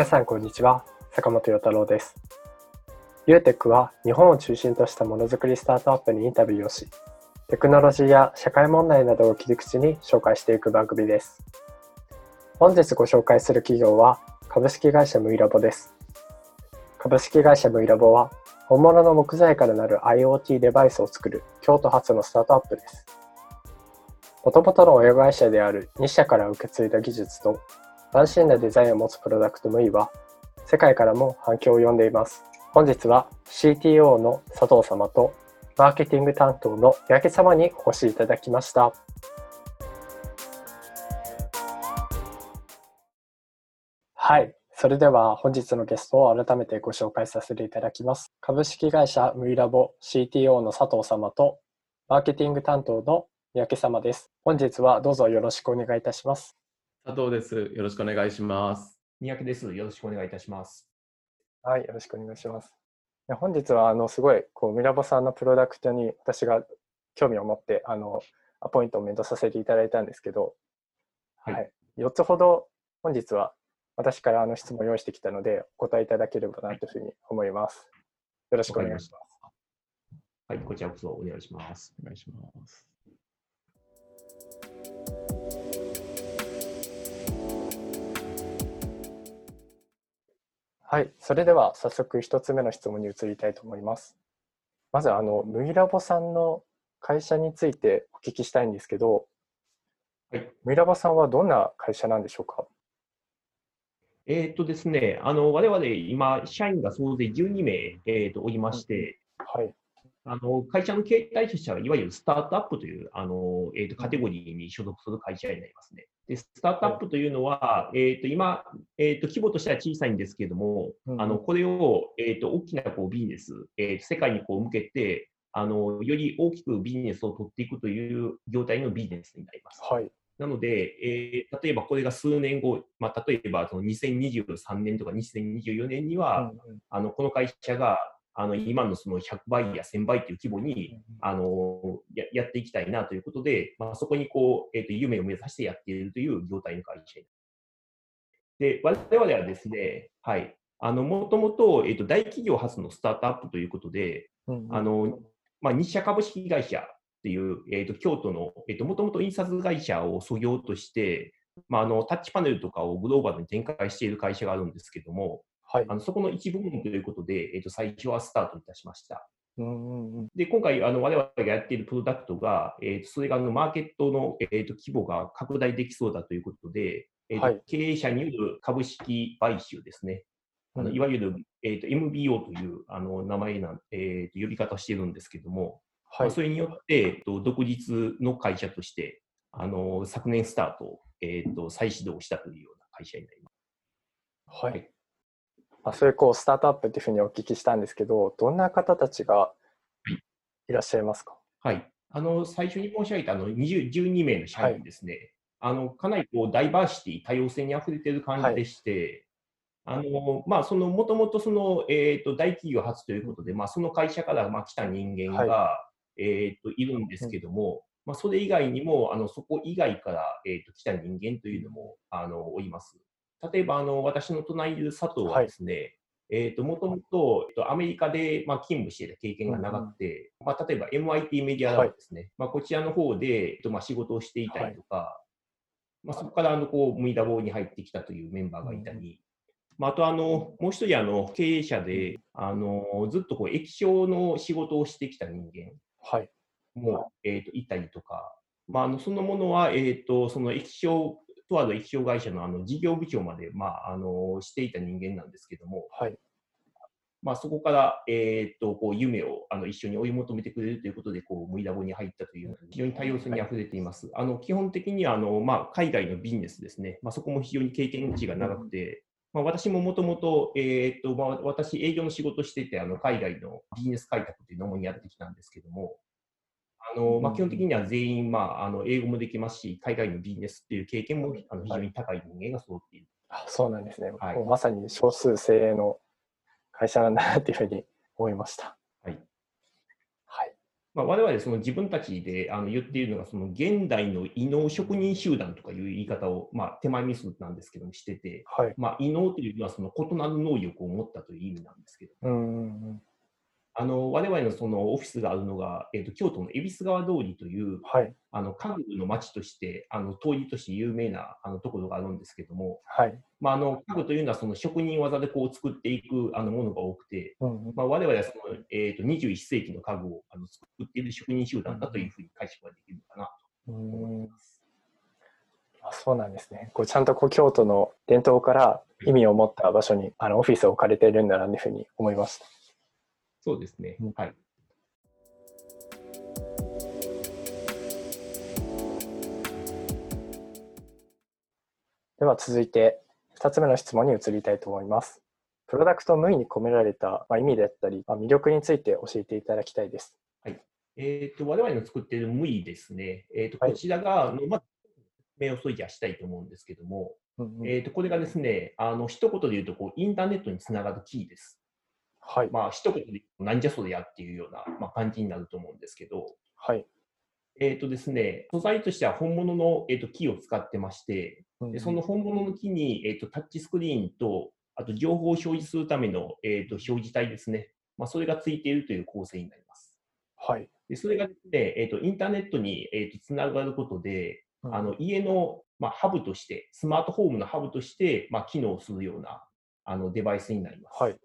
皆さんこんにちは。坂本与太郎です。ユーテックは日本を中心としたものづくりスタートアップにインタビューをしテクノロジーや社会問題などを切り口に紹介していく番組です。本日ご紹介する企業は株式会社ムイラボです。株式会社ムイラボは本物の木材からなる IoT デバイスを作る京都発のスタートアップです。もともとの親会社である2社から受け継いだ技術と斬新なデザインを持つプロダクトムイは世界からも反響を呼んでいます。本日は CTO の佐藤様とマーケティング担当の三宅様にお越しいただきました。はい。それでは本日のゲストを改めてご紹介させていただきます。株式会社ムイラボ CTO の佐藤様とマーケティング担当の三宅様です。本日はどうぞよろしくお願いいたします。佐藤です。よろしくお願いします。三宅です。よろしくお願いいたします。はい、よろしくお願いします。本日はあのすごいこうミラボさんのプロダクトに私が興味を持ってあのアポイントをメントさせていただいたんですけど、はい、はい、4つほど本日は私からあの質問を用意してきたのでお答えいただければなというふうに思います。よろしくお願いします。はい、こちらこそお願いします。お願いします。はい、それでは早速一つ目の質問に移りたいと思います。まずあのムイラボさんの会社についてお聞きしたいんですけど、はい、ムイラボさんはどんな会社なんでしょうか？えっとですね、あの我々今社員が総勢12名、えー、とおりまして、はい、あの会社の形態としては、いわゆるスタートアップというあの、えーと、カテゴリーに所属する会社になりますね。でスタートアップというのは、えーと、今、えーと、規模としては小さいんですけれども、うん、あのこれを、えー、と大きなこうビジネス、えー、世界にこう向けてあの、より大きくビジネスを取っていくという業態のビジネスになります。はい。なので、えー、例えばこれが数年後、まあ、例えばその2023年とか2024年には、うんうん、あのこの会社があの今のその100倍や1000倍という規模に、あのややっていきたいなということで、まあ、そこにこう、えーと、夢を目指してやっているという業態の会社で、我々はですね、はい、あのもともと,、えーと大企業発のスタートアップということで、うんうん、あのまあ、日社株式会社っていう、えーと、京都の、えーと、もともと印刷会社を創業として、まあ、あのタッチパネルとかをグローバルに展開している会社があるんですけども、はい、あのそこの一部分ということで、えーと、最初はスタートいたしました。うんで今回、あの我々がやっているプロダクトが、えー、とそれがあのマーケットの、えー、と規模が拡大できそうだということで、えーと、はい、経営者による株式買収ですね。あのいわゆる、えー、と MBO というあの名前な、えー、と呼び方をしているんですけども、はい、まあ、それによって、えー、と独立の会社としてあの昨年スタート、えー、と再始動したというような会社になります。はい、まあ、そういうこうスタートアップっていうふうにお聞きしたんですけど、どんな方たちがいらっしゃいますか？はい、あの最初に申し上げたあの20 12名の社員ですね、はい、あのかなりこうダイバーシティ、多様性にあふれている感じでして、はい、あのまあ、そのもともとその、えーと、大企業発ということで、まあ、その会社からまあ来た人間が、はい、えーと、いるんですけども、うん、まあ、それ以外にも、あのそこ以外から、えーと来た人間というのもあのおります。例えば、あの、私の隣にいる佐藤はですね、はい。えと、もともと、えっと、アメリカで、まあ、勤務していた経験が長くて、うん、まあ、例えば MIT メディアラボですね、はい、まあ、こちらの方で、えっと、まあ、仕事をしていたりとか、はい、まあ、そこからあのこう、ムイダボに入ってきたというメンバーがいたり、うん、まあ、あとあの、もう一人あの、経営者で、あの、ずっとこう、液晶の仕事をしてきた人間も、はい、えっと、いたりとか、まあ、あのそのものは、えっと、その液晶とある液晶会社のあの事業部長まで、まあ、あのしていた人間なんですけども、はい。まあ、そこから、えー、とこう夢をあの一緒に追い求めてくれるということで、こうムイダボに入ったという非常に多様性にあふれています。あの基本的にあの、まあ、海外のビジネスですね、まあ、そこも非常に経験値が長くて、まあ、私ももともと、えーとまあ、私、営業の仕事をしていて、あの海外のビジネス開拓というのもやってきたんですけども、あのまあ、基本的には全員、まあ、あの英語もできますし、海外のビジネスっていう経験もあの非常に高い人間が揃っている。あそうなんですね、はい、まさに少数精鋭の会社なんだなっていうふうに思いました。はい。はい。まあ、我々その自分たちであの言っているのが、その現代の異能職人集団とかいう言い方を、まあ、手前ミスなんですけどもしてて、はい、まあ、異能というのはその異なる能力を持ったという意味なんですけど、うんうんうんあの我々のそのオフィスがあるのが、えーと、京都の恵比寿川通りという、はい、あの家具の町としてあの通りとして有名なあのところがあるんですけども、はいまあ、あの家具というのはその職人技でこう作っていくあのものが多くて、うんうんまあ、我々はその、えーと、21世紀の家具をあの作っている職人集団だというふうに解釈ができるのかなと思います。あそうなんですね。こうちゃんとこう京都の伝統から意味を持った場所にあのオフィスを置かれているんだなというふうに思いました。そうですね。はい。では続いて2つ目の質問に移りたいと思います。プロダクト無意に込められた意味であったり、魅力について教えていただきたいです。はい。えっ、ー、と、我々の作っている無意ですね。えっ、ー、と、こちらが、はい、まあ、名をそいじゃしたいと思うんですけども、うんうん、えっ、ー、と、これがですね、あの、一言で言うと、こう、インターネットにつながるキーです。はい。まあ、一言でなんじゃそれやっていうような、まあ、感じになると思うんですけど、はい。えっ、ー、とですね、素材としては本物の、えーと、木を使ってまして、でその本物の木に、えーと、タッチスクリーンと、あと情報を表示するための、えーと、表示体ですね、まあ、それがついているという構成になります。はい。でそれがですね、えーと、インターネットに、えー、とつながることで、うん、あの家の、まあ、ハブとして、スマートフォームのハブとして、まあ、機能するようなあのデバイスになります。はい。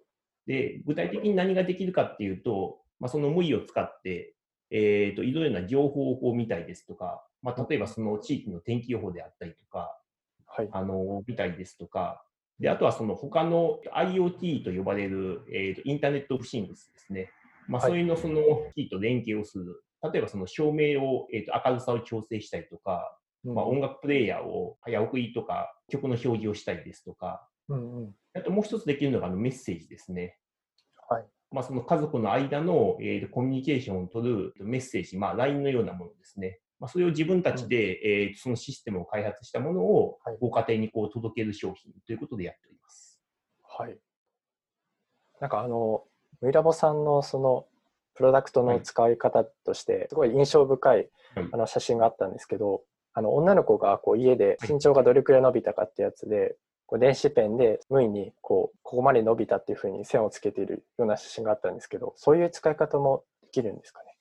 で、具体的に何ができるかっていうと、まあ、その無意を使って、えーと、いろいろな情報をこう見たりですとか、まあ、例えばその地域の天気予報であったりとか、はい、あの見たりですとか、であとはその他の IoT と呼ばれる、えーと、インターネットオフシングスですね、まあ、そういうのそのキーと連携をする、例えばその照明を、えーと、明るさを調整したりとか、うん、まあ、音楽プレイヤーを早送りとか曲の表示をしたりですとか、うんうん、あともう一つできるのがあのメッセージですね。はい。まあ、その家族の間の、えー、コミュニケーションを取るメッセージ、まあ、LINE のようなものですね。まあ、それを自分たちで、うん、えー、そのシステムを開発したものをご家庭にこう届ける商品ということでやっております。はい。なんかあの、ムイラボさんのそのプロダクトの使い方として、すごい印象深いあの写真があったんですけど、あの女の子がこう家で身長がどれくらい伸びたかってやつで、こう電子ペンで無意にこうここまで伸びたっていうふうに線をつけているような写真があったんですけどそういう使い方もできるんですかね？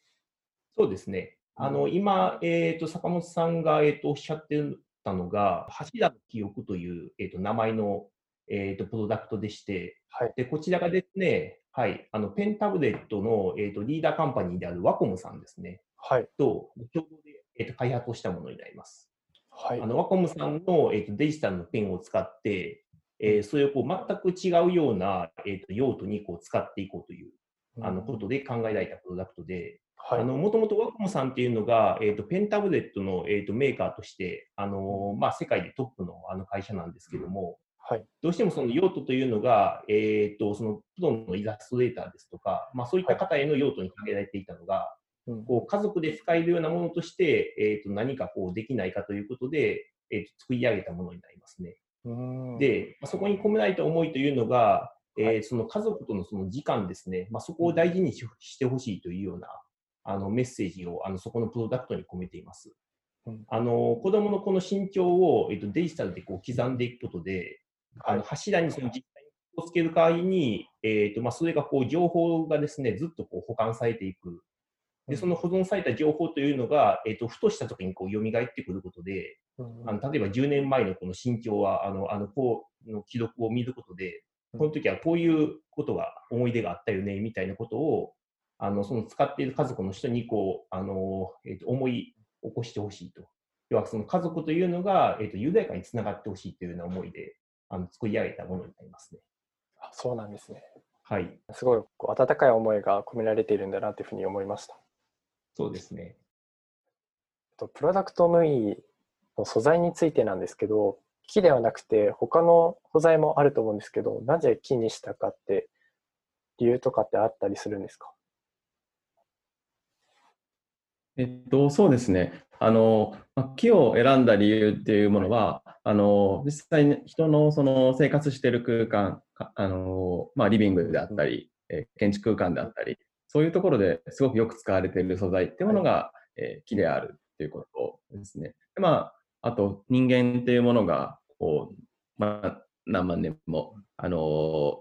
そうですね。あの、今、えーと、坂本さんが、えーと、おっしゃってたのが、柱の記憶という、えーと、名前の、えー、とプロダクトでして、はい、でこちらがですね、はい、あのペンタブレットの、えー、とリーダーカンパニーであるワコムさんですね、はい、と共同で、えー、と開発をしたものになります。はい、あのワコムさんの、えーと、デジタルのペンを使って、えー、それをこう全く違うような、えーと、用途にこう使っていこうという、あのことで考えられたプロダクトで、もともとワコムさんっていうのが、えーと、ペンタブレットの、えーと、メーカーとして、あのまあ、世界でトップのあの会社なんですけども、はい、どうしてもその用途というのが、えーと、そのプロのイラストレーターですとか、まあ、そういった方への用途に限られていたのが、こう家族で使えるようなものとして、えー、と何かこうできないかということで、えー、と作り上げたものになりますね。で、そこに込められた思いというのが、えー、その家族とのその時間ですね、まあ、そこを大事にしてほしいというようなあのメッセージをあのそこのプロダクトに込めています。あの子供のこの身長を、えー、とデジタルでこう刻んでいくことで、あの柱にその実際にをつける代わりに、えーとまあ、それがこう情報がですねずっとこう保管されていくで、その保存された情報というのが、えっ、ー、と、ふとした時にこう蘇ってくることで、あの例えば10年前のこの身長は、あの、あの、こうの記録を見ることで、この時はこういうことが、思い出があったよね、みたいなことを、あの、その使っている家族の人に、こう、あの、えっ、ー、と、思い起こしてほしいと。要は、その家族というのが、えっ、ー、と、緩やかにつながってほしいというような思いで、あの、作り上げたものになりますね。あそうなんですね。はい。すごい、こう、温かい思いが込められているんだなというふうに思いました。そうですね。プロダクトムイの素材についてなんですけど、木ではなくて他の素材もあると思うんですけど、なぜ木にしたかって理由とかってあったりするんですか？えっと、そうですね。あの、木を選んだ理由っていうものは、あの、実際に人のその生活している空間、あの、まあ、リビングであったり、建築空間であったり、そういうところですごくよく使われている素材っていうものが、はい、えー、木であるっていうことですね。でまあ、あと人間っていうものがこう、まあ、何万年も、あのー、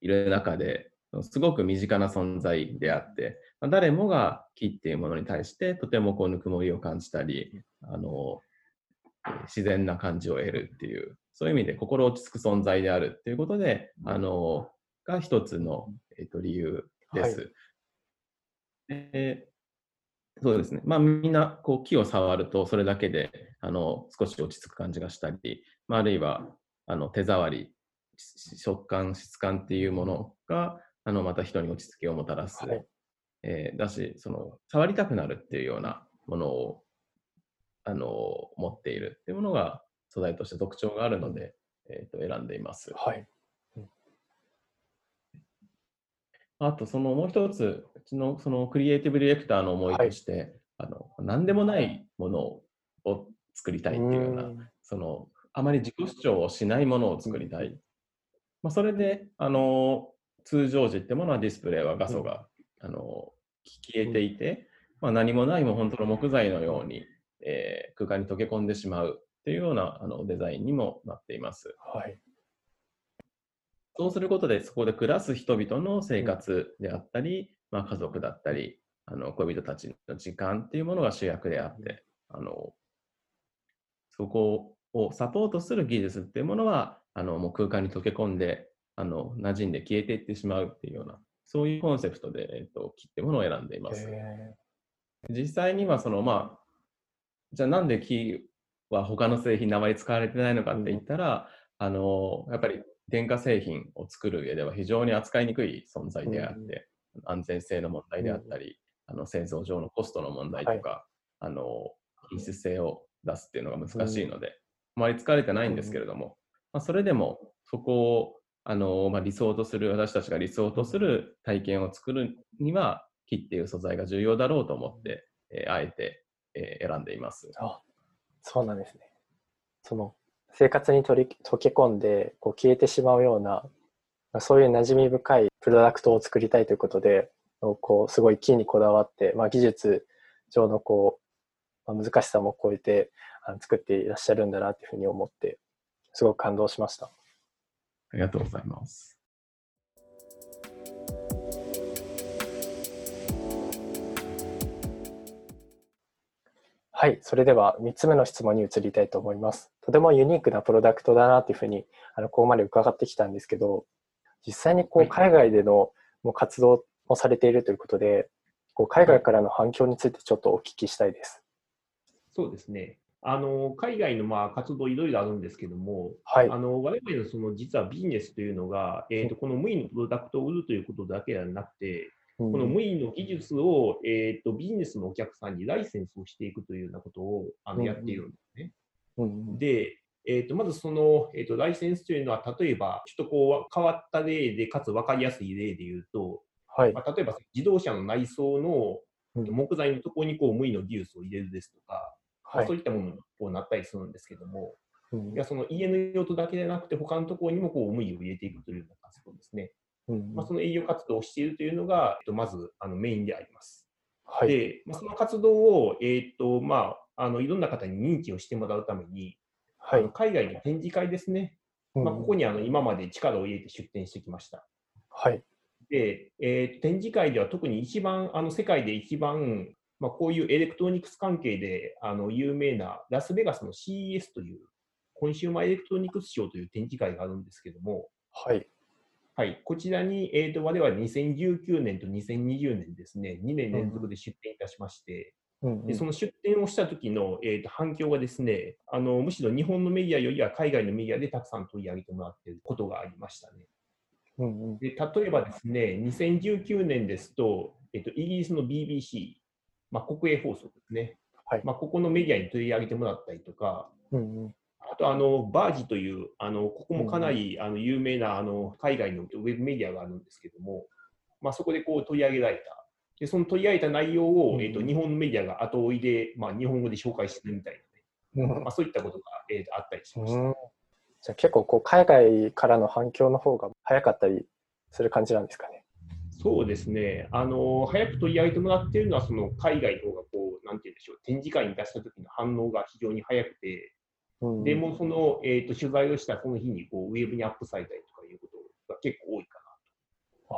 いる中ですごく身近な存在であって、まあ、誰もが木っていうものに対してとてもこうぬくもりを感じたり、あのー、自然な感じを得るっていう、そういう意味で心落ち着く存在であるっていうことで、あのー、が一つの、えー、と理由です。はいえー、そうですね。まあみんなこう木を触るとそれだけであの少し落ち着く感じがしたり、まあ、あるいはあの手触り、食感、質感っていうものがあのまた人に落ち着きをもたらす。はい、えー、だし、その触りたくなるっていうようなものをあの持っているっていうものが素材として特徴があるので、えー、と選んでいます。はい。あと、そのもう一つ、うちのそのクリエイティブディレクターの思いとして、はい、あの何でもないものを作りたいっていうような、そのあまり自己主張をしないものを作りたい。まあ、それで、あの通常時ってものはディスプレイは画素が、あの消えていて、まあ、何もないも本当の木材のように、えー、空間に溶け込んでしまうっていうようなあのデザインにもなっています。はい、そうすることで、そこで暮らす人々の生活であったり、まあ、家族だったり、あの恋人たちの時間っていうものが主役であって、あのそこをサポートする技術っていうものは、あのもう空間に溶け込んで、あの馴染んで消えていってしまうっていうような、そういうコンセプトで、えっと、木ってものを選んでいます。実際にはその、まあ、じゃあなんで木は他の製品にあまり使われてないのかって言ったら、うん、あのやっぱり電化製品を作る上では非常に扱いにくい存在であって、うん、安全性の問題であったり、うん、あの製造上のコストの問題とか、はい、あの品質性を出すっていうのが難しいので、あまり使われてないんですけれども、まあ、それでもそこをあの、まあ、理想とする私たちが理想とする体験を作るには木っていう素材が重要だろうと思って、えー、あえて、えー、選んでいます。あそうなんですね。その生活に取り溶け込んでこう消えてしまうようなそういう馴染み深いプロダクトを作りたいということでこうすごい木にこだわって、まあ、技術上のこう、まあ、難しさも超えてあの作っていらっしゃるんだなというふうに思ってすごく感動しました。ありがとうございます。はい、それでは3つ目の質問に移りたいと思います。とてもユニークなプロダクトだなというふうにあのここまで伺ってきたんですけど、実際にこう海外でのもう活動もされているということで、こう海外からの反響についてちょっとお聞きしたいです。そうですね。あの海外のまあ活動いろいろあるんですけども、はい、あの我々のその実はビジネスというのが、えーと、この無意のプロダクトを売るということだけではなくて、この無意の技術を、えーと、ビジネスのお客さんにライセンスをしていくというようなことをあのやっているんですね。で、えーと、まずその、えーと、ライセンスというのは、例えば、ちょっとこう変わった例で、かつ分かりやすい例で言うと、はい。まあ、例えば自動車の内装の木材のところにこう無意の技術を入れるですとか、はい、そういったものにこうなったりするんですけども、うん、いやその家の用途だけでなくて、他のところにもこう無意を入れていくというような活動ですね。うんまあ、その営業活動をしているというのが、えっと、まずあのメインであります。はい、で、まあ、その活動を、えー、っとまあ、あのいろんな方に認知をしてもらうために、はい、海外の展示会ですね、まあ、ここにあの今まで力を入れて出展してきました。はい、で、えー、展示会では特に一番、あの世界で一番、まあ、こういうエレクトロニクス関係であの有名なラスベガスの CES というコンシューマーエレクトロニクスショーという展示会があるんですけども、はい。はい、こちらに、えーと、我々2019年と2020年ですね、2年連続で出展いたしまして、うんうん、でその出展をした時の、えーと、反響がですねあの、むしろ日本のメディアよりは海外のメディアでたくさん取り上げてもらっていることがありましたね。うんうん、で例えばですね、2019年ですと、えーと、イギリスの BBC、まあ、国営放送ですね、はい。まあ、ここのメディアに取り上げてもらったりとか、うんうん。あとあの、バージという、あのここもかなり、あの有名なあの海外のウェブメディアがあるんですけども、まあ、そこでこう取り上げられた。でその取り上げた内容を、えーと、日本のメディアが後追いで、まあ、日本語で紹介してるみたいな、ね、まあ、そういったことが、えーと、あったりしました。じゃあ結構こう海外からの反響の方が早かったりする感じなんですかね？そうですね、あの早く取り上げてもらっているのは、その海外の方がこう、なんていうんでしょう、展示会に出した時の反応が非常に早くて、うん、でもその、えーと、取材をしたその日にこうウェブにアップされたりとかいうことが結構多いかな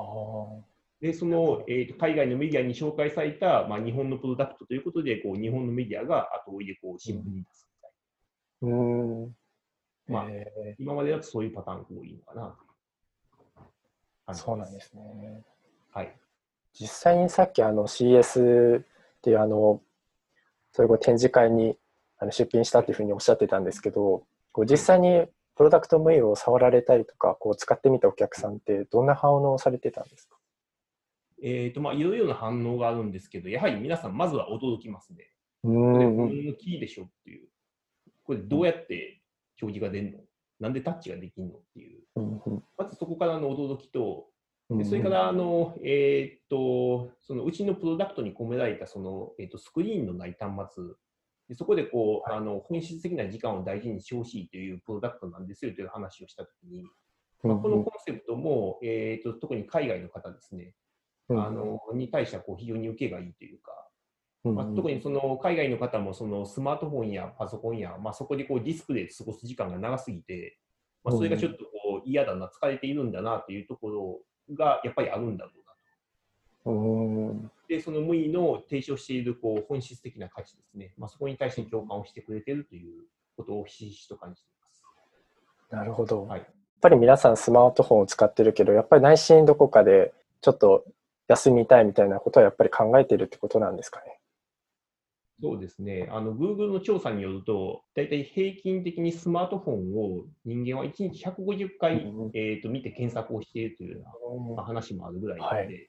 と。で、その、えーと、海外のメディアに紹介された、まあ、日本のプロダクトということで、こう日本のメディアが後追いでこう新聞に出すみたいな。うん、まあ、今までだとそういうパターンが多いのかな。とそうなんですね。はい。実際にさっきあの CS っていうあの、そういう展示会にあの出品したっていうふうにおっしゃってたんですけど、こう実際にプロダクトムイを触られたりとか、こう使ってみたお客さんってどんな反応をされてたんですか？えっ、ー、と、まあ、いろいろな反応があるんですけど、やはり皆さん、まずは驚きますね。うん。これ、のキーでしょっていう。これ、どうやって表示が出るの？なんでタッチができるのっていう。まずそこからの驚きと、でそれから、あの、えっ、ー、と、そのうちのプロダクトに込められた、その、えっ、ー、と、スクリーンのない端末でそこでこう、はい、あの本質的な時間を大事にしてほしいというプロダクトなんですよという話をしたときに、まあ、このコンセプトも、えーと、特に海外の方ですね、あのに対してはこう非常に受けがいいというか、まあ、特にその海外の方もそのスマートフォンやパソコンや、まあ、そこでこうディスクで過ごす時間が長すぎて、まあ、それがちょっとこう嫌だな、疲れているんだなというところがやっぱりあるんだろうなと。で、その無意の提唱しているこう本質的な価値ですね、まあ、そこに対して共感をしてくれているということをひしひしと感じています。なるほど。はい、やっぱり皆さんスマートフォンを使ってるけど、やっぱり内心どこかでちょっと休みたいみたいなことはやっぱり考えてるってことなんですかね？そうですね。あの、Google の調査によると、大体平均的にスマートフォンを人間は1日150回、うん、えーと、見て検索をしているというような話もあるぐらいなので、はい、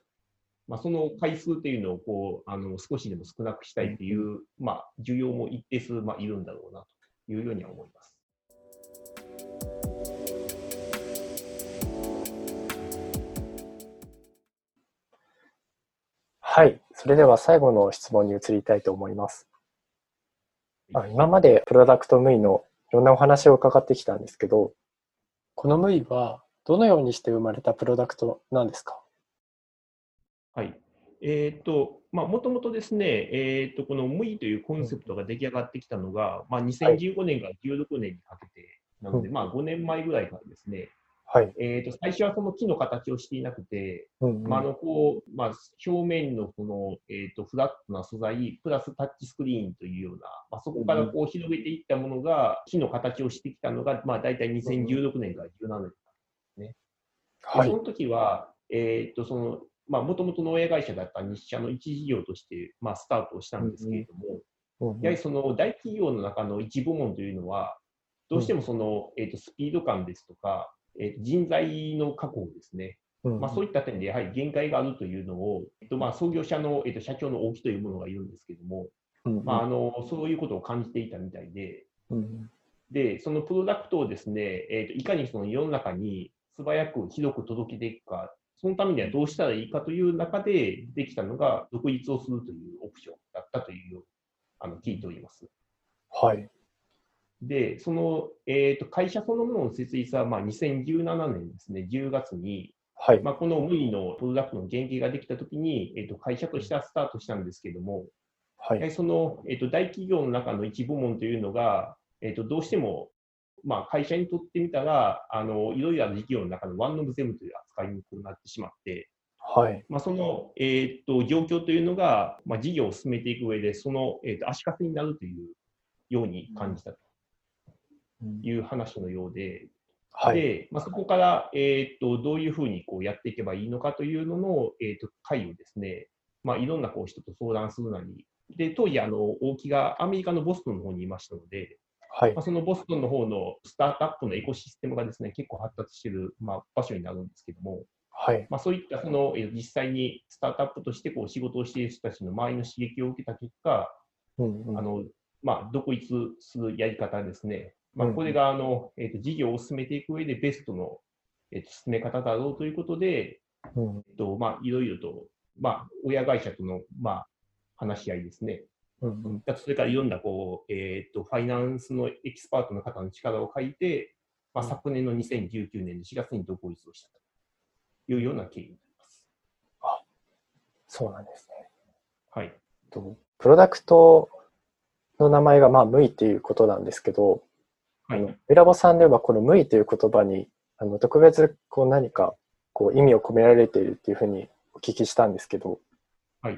まあ、その回数というのをこうあの少しでも少なくしたいという、まあ、需要も一定数、まあ、いるんだろうなというようには思います。はい。それでは最後の質問に移りたいと思います。あ今までプロダクトムイのいろんなお話を伺ってきたんですけど、このムイはどのようにして生まれたプロダクトなんですか？はい。えっ、ー、と、まあ、もともとですね、えっ、ー、と、この無意というコンセプトが出来上がってきたのが、まあ、2015年から16年にかけてなので、はい、まあ、5年前ぐらいからですね、はい。えっ、と、最初はその木の形をしていなくて、うんうん、まあ、あの、こう、まあ、表面のこの、えっ、と、フラットな素材、プラスタッチスクリーンというような、まあ、そこからこう広げていったものが、木の形をしてきたのが、まあ、大体2016年から17年ですね。はい。その時は、えっ、と、その、まあ、もともとの親会社だった日社の一事業として、まあ、スタートをしたんですけれども、うんうん、やはりその大企業の中の一部門というのは、どうしてもその、えー、とスピード感ですとか、えー、人材の確保ですね、まあ、そういった点でやはり限界があるというのを、えーとまあ、創業者の、えー、と社長の大木というものがいるんですけれども、まあ、あのそういうことを感じていたみたいで、でそのプロダクトをですね、えー、といかにその世の中に素早く広く届けていくかそのためにはどうしたらいいかという中でできたのが、独立をするというオプションだったというあの聞いております。はい。で、その、えーと、会社そのものの設立はまあ2017年ですね、10月に、はい。まあ、この無理のプロダクトの原型ができたときに、えーと、会社としてはスタートしたんですけれども、はい、その、えーと、大企業の中の一部門というのが、えー、とどうしてもまあ、会社にとってみたら、あのいろいろな事業の中のワンオブゼムという扱いになってしまって、はい。まあ、その、えー、っと状況というのが、まあ、事業を進めていく上で、その、えー、っと足かせになるというように感じたという話のようで、はい、でまあ、そこから、えー、っとどういうふうにこうやっていけばいいのかというのの、えー、っと会をですね、まあ、いろんなこう人と相談するなり、で当時あの、大木がアメリカのボストンの方にいましたので、はい。まあ、そのボストンの方のスタートアップのエコシステムがですね結構発達している、まあ、場所になるんですけども、はい。まあ、そういったその実際にスタートアップとしてこう仕事をしている人たちの周りの刺激を受けた結果、うんうん、あのまあ、独立するやり方ですね、まあ、これがあの、えーと、事業を進めていく上でベストの、えーと、進め方だろうということで、うん、えーとまあ、いろいろと、まあ、親会社との、まあ、話し合いですね、うんうん、それからいろんなこう、えーと、ファイナンスのエキスパートの方の力を借りて、まあ、昨年の2019年の4月に独立をしたというような経緯になります。そうなんですね。はい。とプロダクトの名前が、まあ、ムイっていうことなんですけど、はい、あのミラボさんではこのムイという言葉にあの特別こう何かこう意味を込められているっていうふうにお聞きしたんですけど。はい。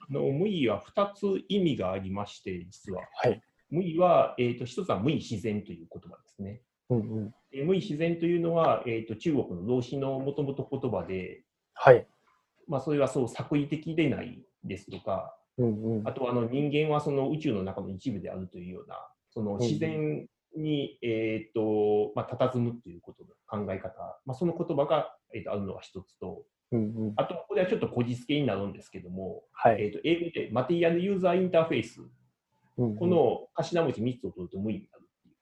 あの無意は2つ意味がありまして、実は。はい。無意は、えーと、1つは無意自然という言葉ですね。うんうんえ無意自然というのは、えーと、中国の老子のもともと言葉で、はいまあ、それはそう作為的でないですとか、うんうん、あとはあの人間はその宇宙の中の一部であるというような、その自然に、えーとまあ、佇むということの考え方、まあ、その言葉が、えーと、あるのが一つと、うんうん、あと、これはちょっとこじつけになるんですけども、はい、えーと、英語でマテリアルユーザーインターフェース、うんうん、この頭文字3つを取ると無意になるっていう。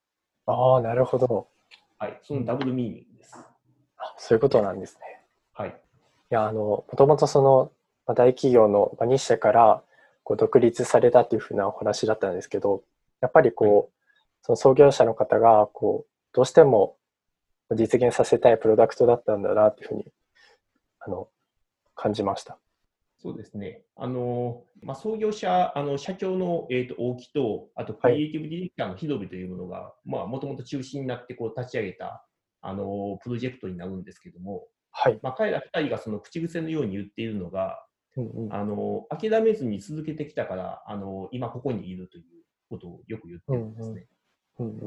ああ、なるほど。はい、そのダブルミーニングです。あそういうことなんですね。はい。いや、あの、もともとその、まあ、大企業の日社からこう独立されたっていうふうなお話だったんですけど、やっぱりこう、はい、その創業者の方が、こう、どうしても実現させたいプロダクトだったんだなっていうふうにあの感じました。そうですね。あの、まあ、創業者、あの社長の、えーと、大木と、あとクリエイティブディレクターのヒドビというものが、まあ、もともと中心になってこう立ち上げた、あの、プロジェクトになるんですけども、はい。まあ、彼ら2人がその口癖のように言っているのが、うんうん、あの、諦めずに続けてきたから、あの、今ここにいるということをよく言ってるんですね。うんうん、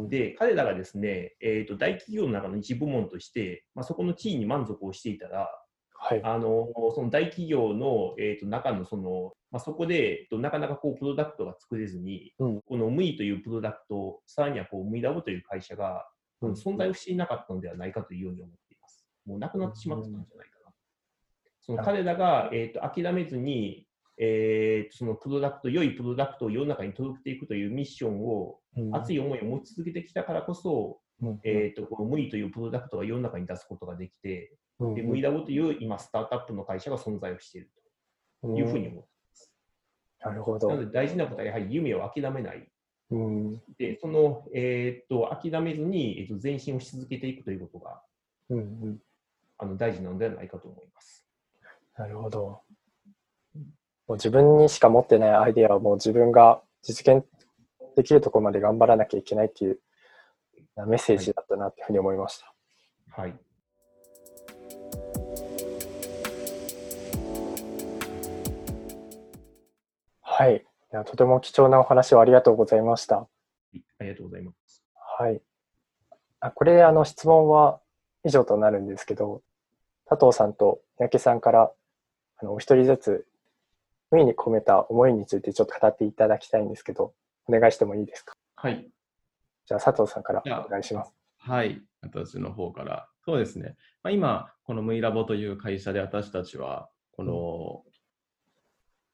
で、彼らがですね、えーと、大企業の中の一部門として、まあ、そこの地位に満足をしていたら、はい、あのその大企業の、えーと、中のその、まあ、そこで、えーと、なかなかこうプロダクトが作れずに、うん、このムイというプロダクト、さらにはこうムイラボという会社が、うん、存在をしていなかったのではないかというように思っています。もうなくなってしまったんじゃないかな。その彼らが、えー、と諦めずに、えー、そのプロダクト、良いプロダクトを世の中に届けていくというミッションを、うん、熱い思いを持ち続けてきたからこそ、うん、えーと、このムイというプロダクトが世の中に出すことができて、うん、でムイラボという今、スタートアップの会社が存在をしているというふうに思っています。なるほど。なので大事なことはやはり夢を諦めない。うん、で、その、えーと、諦めずに、えーと、前進をし続けていくということが、うんうん、あの大事なのではないかと思います。なるほど。もう自分にしか持ってないアイデアをもう自分が実現できるところまで頑張らなきゃいけないっていうメッセージだったなっていうふうに思いました。はい。はい。いやとても貴重なお話をありがとうございました。ありがとうございます。はい。あこれであの質問は以上となるんですけど、佐藤さんと三宅さんからあのお一人ずつ無意に込めた思いについてちょっと語っていただきたいんですけど、お願いしてもいいですか？はい。じゃあ佐藤さんからお願いします。はい。私の方から。そうですね。まあ、今、このムイラボという会社で私たちは、この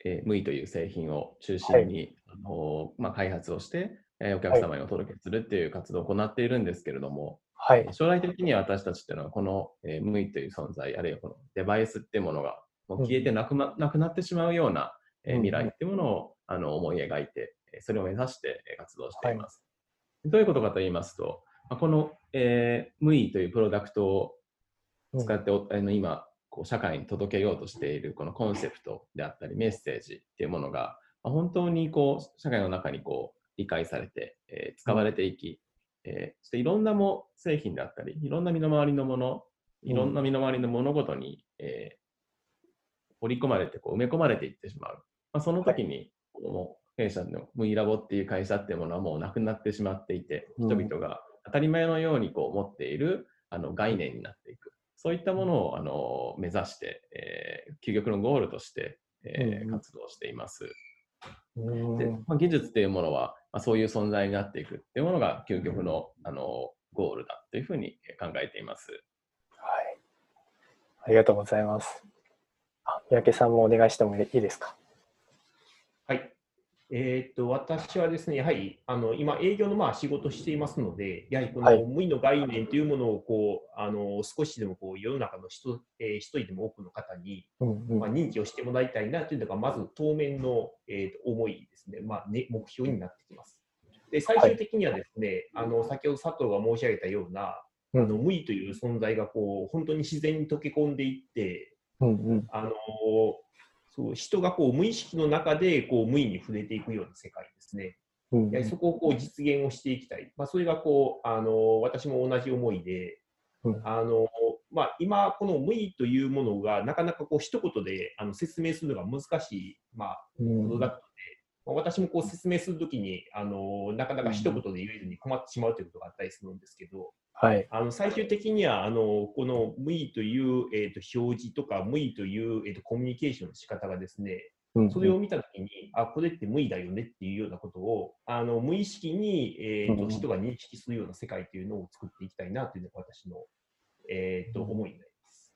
えー、ムイという製品を中心に、はい、あのまあ、開発をして、えー、お客様にお届けするっていう活動を行っているんですけれども、はい、将来的には私たちっていうのはこの、えー、ムイという存在あるいはこのデバイスっていうものがもう消えてなく,、ま、なくなってしまうような、えー、未来っていうものを、あの思い描いてそれを目指して活動しています。はい、どういうことかと言いますとこの、えー、ムイというプロダクトを使って、うん、あの今こう社会に届けようとしているこのコンセプトであったりメッセージっていうものが、まあ、本当にこう社会の中にこう理解されて、えー、使われていき、えー、そしていろんなも製品であったりいろんな身の回りのものいろんな身の回りの物事に、えー、織り込まれてこう埋め込まれていってしまう、まあ、その時に、この弊社のムイラボっていう会社っていうものはもうなくなってしまっていて、人々が当たり前のようにこう持っているあの概念になっていく。そういったものをあの目指して、えー、究極のゴールとして、えー、活動しています。でまあ、技術というものは、まあ、そういう存在になっていくっていうものが究極のあのゴールだというふうに考えています。はい。ありがとうございます。あ三宅さんもお願いしてもいいですか？はい。えーと、私はですね、やはりあの今、営業のまあ仕事をしていますので、やはりこの無意の概念というものをこう、はい、あの少しでもこう世の中の人,、えー、一人でも多くの方に、まあ、認知をしてもらいたいなというのが、まず当面の、えーと、思いですね,、まあね、目標になってきます。で最終的にはですね、はい、あの先ほど佐藤が申し上げたような、うん、あの無意という存在がこう本当に自然に溶け込んでいって、うんうん、あのそう人がこう無意識の中でこう無意に触れていくような世界ですね。うん、そこをこう実現をしていきたい。まあ、それがこうあの私も同じ思いで、うん、あのまあ、今、この無意というものがなかなかこう一言であの説明するのが難しい、まあ、ことだったので、まあ、私もこう説明するときにあのなかなか一言で言えずに困ってしまうということがあったりするんですけど、はい、あの最終的にはあのこの無意という、えーと、表示とか無意という、えーと、コミュニケーションの仕方がですね、うんそれを見たときに、あ、これって無意だよねっていうようなことを、あの無意識に、えーと、人が認識するような世界というのを作っていきたいなというのが私の、えー、と思いになります。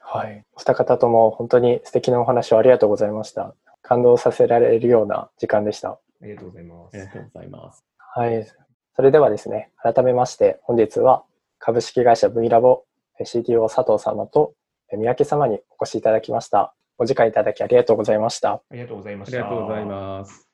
はい。お二方とも本当に素敵なお話をありがとうございました。感動させられるような時間でした。ありがとうございます。ありがとうございます。はい。それではですね、改めまして本日は株式会社 V ラボ CTO 佐藤様と三宅様にお越しいただきました。お時間いただきありがとうございました。ありがとうございました。ありがとうございます。